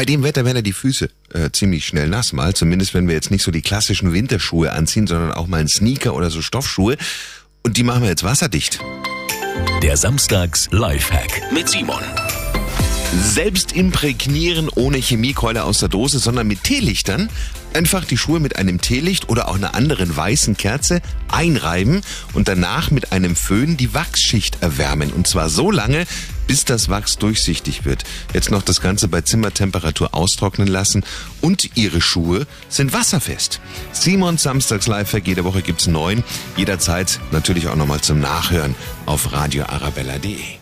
Bei dem Wetter werden ja die Füße äh, ziemlich schnell nass mal, zumindest wenn wir jetzt nicht so die klassischen Winterschuhe anziehen, sondern auch mal einen Sneaker oder so Stoffschuhe. Und die machen wir jetzt wasserdicht. Der Samstags Lifehack mit Simon. Selbst imprägnieren ohne Chemiekeule aus der Dose, sondern mit Teelichtern. Einfach die Schuhe mit einem Teelicht oder auch einer anderen weißen Kerze einreiben und danach mit einem Föhn die Wachsschicht erwärmen. Und zwar so lange, bis das Wachs durchsichtig wird. Jetzt noch das Ganze bei Zimmertemperatur austrocknen lassen und Ihre Schuhe sind wasserfest. Simons Samstags Lifehack, jede Woche gibt's neun. Jederzeit natürlich auch nochmal zum Nachhören auf radioarabella.de.